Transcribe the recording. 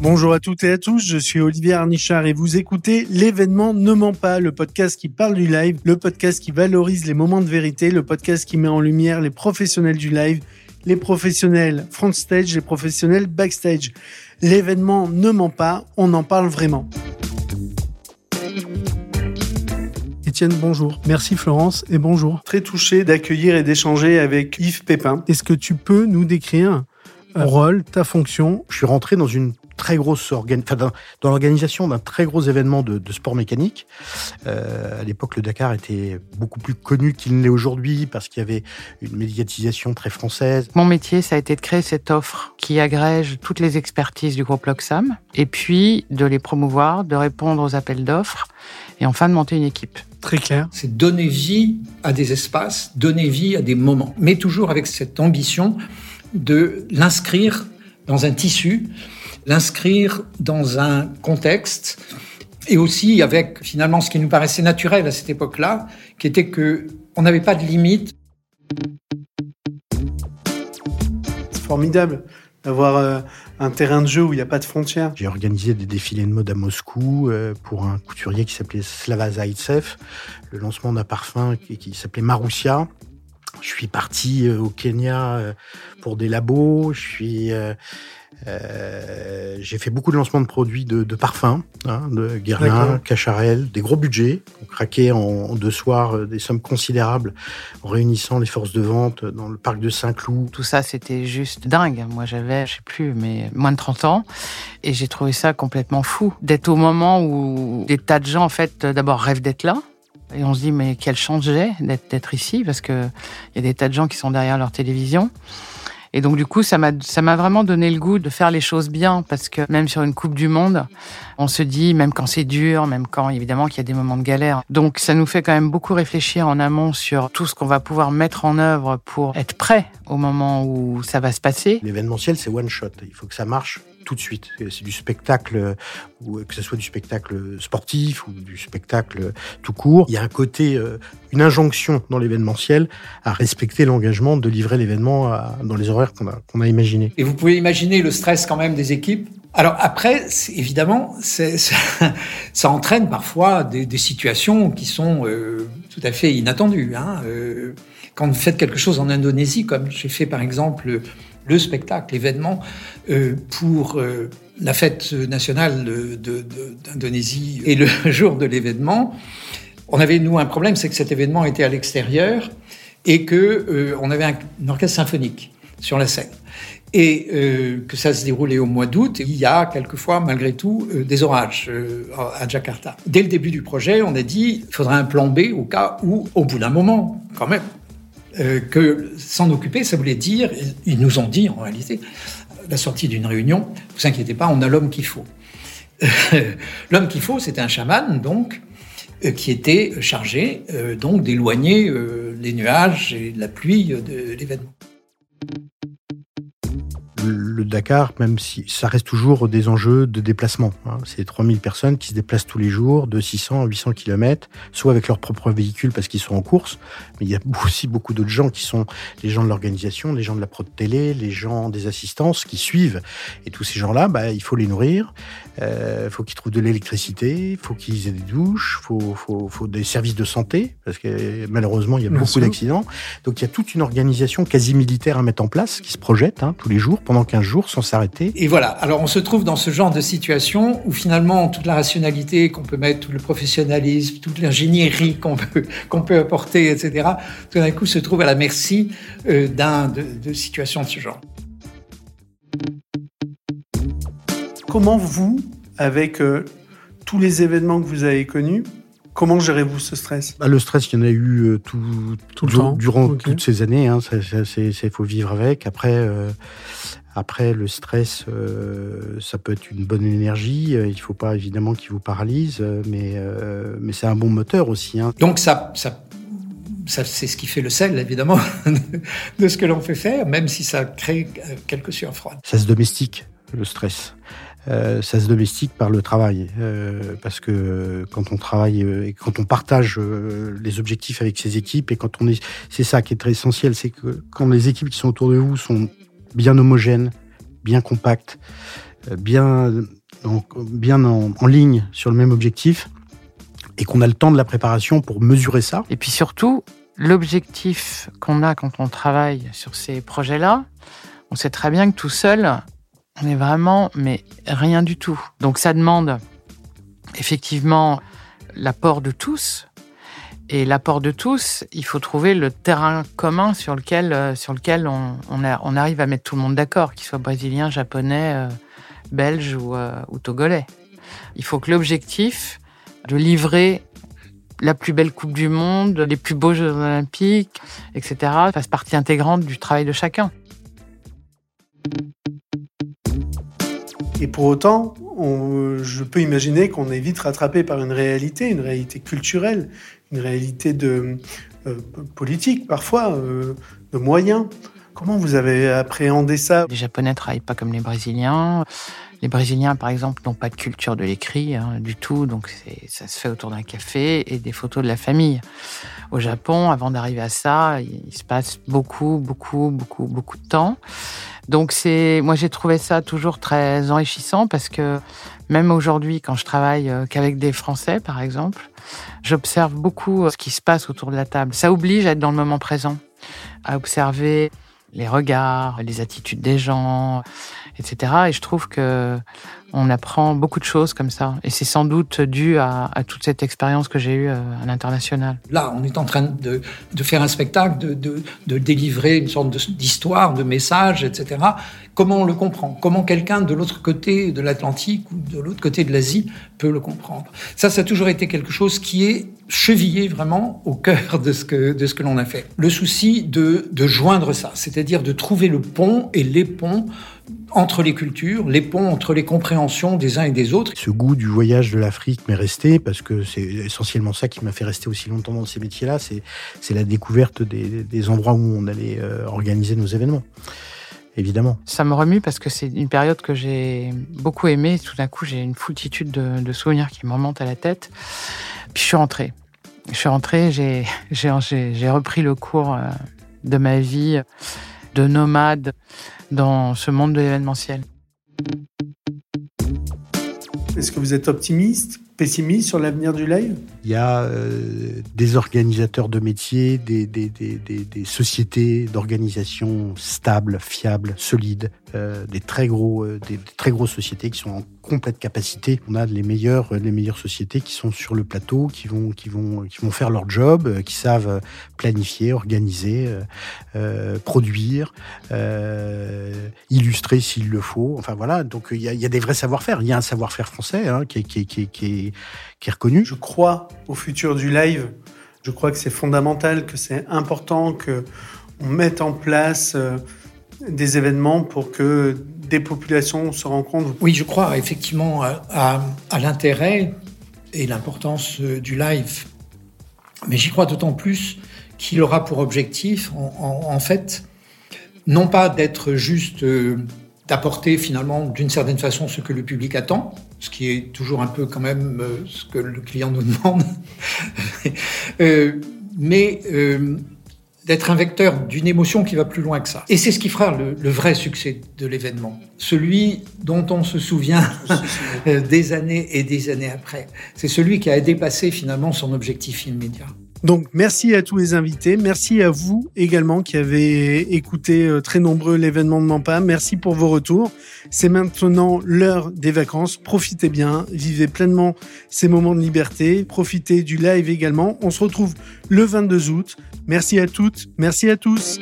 Bonjour à toutes et à tous, je suis Olivier Arnichard et vous écoutez L'événement ne ment pas, le podcast qui parle du live, le podcast qui valorise les moments de vérité, le podcast qui met en lumière les professionnels du live, les professionnels front stage, les professionnels backstage. L'événement ne ment pas, on en parle vraiment. Étienne, bonjour. Merci Florence et bonjour. Très touché d'accueillir et d'échanger avec Yves Pépin. Est-ce que tu peux nous décrire un rôle, ta fonction Je suis rentré dans une très grosse organ... enfin, dans, dans l'organisation d'un très gros événement de, de sport mécanique. Euh, à l'époque, le Dakar était beaucoup plus connu qu'il ne l'est aujourd'hui parce qu'il y avait une médiatisation très française. Mon métier, ça a été de créer cette offre qui agrège toutes les expertises du groupe Loxam et puis de les promouvoir, de répondre aux appels d'offres et enfin de monter une équipe. Très clair. C'est donner vie à des espaces, donner vie à des moments, mais toujours avec cette ambition de l'inscrire dans un tissu l'inscrire dans un contexte et aussi avec finalement ce qui nous paraissait naturel à cette époque-là, qui était que on n'avait pas de limite. C'est formidable d'avoir euh, un terrain de jeu où il n'y a pas de frontières. J'ai organisé des défilés de mode à Moscou euh, pour un couturier qui s'appelait Slava Zaitsev, le lancement d'un parfum qui, qui s'appelait Marussia. Je suis parti euh, au Kenya euh, pour des labos. Je suis, euh, euh, j'ai fait beaucoup de lancements de produits de, de parfums, hein, de Guerlain. Cacharel, des gros budgets. On craquait en, en deux soirs des sommes considérables en réunissant les forces de vente dans le parc de Saint-Cloud. Tout ça, c'était juste dingue. Moi, j'avais, je sais plus, mais moins de 30 ans. Et j'ai trouvé ça complètement fou d'être au moment où des tas de gens, en fait, d'abord rêvent d'être là. Et on se dit, mais quelle chance j'ai d'être, ici, parce que il y a des tas de gens qui sont derrière leur télévision. Et donc, du coup, ça m'a vraiment donné le goût de faire les choses bien, parce que même sur une Coupe du Monde, on se dit, même quand c'est dur, même quand, évidemment, qu'il y a des moments de galère. Donc, ça nous fait quand même beaucoup réfléchir en amont sur tout ce qu'on va pouvoir mettre en œuvre pour être prêt au moment où ça va se passer. L'événementiel, c'est one shot. Il faut que ça marche tout de suite. C'est du spectacle, ou que ce soit du spectacle sportif ou du spectacle tout court. Il y a un côté, euh, une injonction dans l'événementiel à respecter l'engagement de livrer l'événement dans les horaires qu'on a, qu'on a imaginés. Et vous pouvez imaginer le stress quand même des équipes. Alors après, évidemment, ça, ça entraîne parfois des, situations qui sont euh, tout à fait inattendues. Hein. Euh, quand vous faites quelque chose en Indonésie, comme j'ai fait par exemple le spectacle, l'événement euh, pour euh, la fête nationale d'Indonésie et le jour de l'événement, on avait nous un problème, c'est que cet événement était à l'extérieur et que euh, on avait un, orchestre symphonique sur la scène et que ça se déroulait au mois d'août. Il y a quelquefois, malgré tout, des orages à Jakarta. Dès le début du projet, on a dit il faudrait un plan B au cas où, au bout d'un moment, quand même, euh, que s'en occuper, ça voulait dire, ils nous ont dit en réalité, à la sortie d'une réunion, vous inquiétez pas, on a l'homme qu'il faut. l'homme qu'il faut, c'était un chaman, donc, euh, qui était chargé euh, donc d'éloigner les nuages et la pluie de l'événement. Le Dakar, même si ça reste toujours des enjeux de déplacement. hein. C'est 3000 personnes qui se déplacent tous les jours de 600 à 800 km, soit avec leur propre véhicule parce qu'ils sont en course, mais il y a aussi beaucoup d'autres gens qui sont les gens de l'organisation, les gens de la prod télé, les gens des assistances qui suivent. Et tous ces gens-là, bah, il faut les nourrir, il faut qu'ils trouvent de l'électricité, il faut qu'ils aient des douches, il faut, faut, faut des services de santé, parce que malheureusement, il y a beaucoup d'accidents. Donc il y a toute une organisation quasi militaire à mettre en place qui se projette hein, tous les jours, pendant 15 jours, sans s'arrêter. Et voilà, alors on se trouve dans ce genre de situation où finalement toute la rationalité qu'on peut mettre, tout le professionnalisme, toute l'ingénierie qu'on peut, qu'on peut apporter, etc., tout d'un coup se trouve à la merci euh, d'un, de, de situations de ce genre. Comment vous, avec euh, tous les événements que vous avez connus, comment gérez-vous ce stress? Bah, le stress, il y en a eu euh, tout, Tout le temps. durant toutes ces années. Hein, c'est, c'est- faut vivre avec. Après, euh, après le stress, euh, ça peut être une bonne énergie. Il faut pas évidemment qu'il vous paralyse, mais euh, mais c'est un bon moteur aussi. Hein. Donc ça, ça, ça c'est ce qui fait le sel, évidemment, de ce que l'on fait faire, même si ça crée quelques sueurs froides. Ça se domestique le stress. Euh, ça se domestique par le travail. Euh, parce que quand on travaille et quand on partage les objectifs avec ses équipes et quand on est, c'est ça qui est très essentiel, c'est que quand les équipes qui sont autour de vous sont bien homogènes, bien compactes, bien en, bien en ligne sur le même objectif, et qu'on a le temps de la préparation pour mesurer ça. Et puis surtout, l'objectif qu'on a quand on travaille sur ces projets-là, on sait très bien que tout seul, on est vraiment, mais rien du tout. Donc ça demande effectivement l'apport de tous. Et l'apport de tous, il faut trouver le terrain commun sur lequel, euh, sur lequel on, arrive à mettre tout le monde d'accord, qu'il soit brésilien, japonais, euh, belge euh, ou togolais. Il faut que l'objectif de livrer la plus belle Coupe du Monde, les plus beaux Jeux Olympiques, etc., fasse partie intégrante du travail de chacun. Et pour autant, je peux imaginer qu'on est vite rattrapé par une réalité, une réalité culturelle, une réalité de euh, politique parfois, euh, de moyens. Comment vous avez appréhendé ça? Les Japonais ne travaillent pas comme les Brésiliens. Les Brésiliens, par exemple, n'ont pas de culture de l'écrit hein, du tout, donc ça se fait autour d'un café et des photos de la famille. Au Japon, avant d'arriver à ça, il se passe beaucoup, beaucoup, beaucoup, beaucoup de temps. Donc c'est, moi j'ai trouvé ça toujours très enrichissant parce que même aujourd'hui, quand je travaille euh, qu'avec des Français, par exemple, j'observe beaucoup euh, ce qui se passe autour de la table. Ça oblige à être dans le moment présent, à observer les regards, les attitudes des gens, etc. Et je trouve que on apprend beaucoup de choses comme ça. Et c'est sans doute dû à, toute cette expérience que j'ai eue euh, à l'international. Là, on est en train de, faire un spectacle, de, délivrer une sorte d'histoire, de, message, etc. Comment on le comprend? Comment quelqu'un de l'autre côté de l'Atlantique ou de l'autre côté de l'Asie peut le comprendre? Ça, ça a toujours été quelque chose qui est chevillé vraiment au cœur de ce que, l'on a fait. Le souci de joindre ça, c'est-à-dire de trouver le pont et les ponts entre les cultures, les ponts entre les compréhensions des uns et des autres. Ce goût du voyage de l'Afrique m'est resté parce que c'est essentiellement ça qui m'a fait rester aussi longtemps dans ces métiers-là, c'est la découverte des, endroits où on allait euh, organiser nos événements. Évidemment. Ça me remue parce que c'est une période que j'ai beaucoup aimée. Tout d'un coup, j'ai une foultitude de, de, souvenirs qui me remontent à la tête. Puis je suis rentrée. Je suis rentrée, j'ai repris le cours euh, de ma vie de nomade dans ce monde de l'événementiel. Est-ce que vous êtes optimiste, pessimiste sur l'avenir du live Il y a euh, des organisateurs de métiers, des, des, des, des sociétés d'organisation stables, fiables, solides, euh, des très gros, euh, des, très grosses sociétés qui sont en complète capacité. On a les meilleures, les meilleures sociétés qui sont sur le plateau, qui vont, qui vont, qui vont faire leur job, qui savent planifier, organiser, produire, illustrer s'il le faut. Enfin voilà, donc il y a, des vrais savoir-faire. Il y a un savoir-faire français hein, qui, qui, qui, qui, est, qui est reconnu. Je crois au futur du live. Je crois que c'est fondamental, que c'est important que on mette en place des événements pour que des populations se rencontrent Oui, je crois effectivement à, l'intérêt et l'importance euh, du live. Mais j'y crois d'autant plus qu'il aura pour objectif, en, fait, non pas d'être juste euh, d'apporter finalement d'une certaine façon ce que le public attend, ce qui est toujours un peu quand même euh, ce que le client nous demande, mais d'être un vecteur d'une émotion qui va plus loin que ça. Et c'est ce qui fera le, vrai succès de l'événement. Celui dont on se souvient des années et des années après. C'est celui qui a dépassé finalement son objectif immédiat. Donc merci à tous les invités, merci à vous également qui avez écouté euh, très nombreux l'événement de Mampa, merci pour vos retours. C'est maintenant l'heure des vacances, profitez bien, vivez pleinement ces moments de liberté, profitez du live également. On se retrouve le 22 août. Merci à toutes, merci à tous.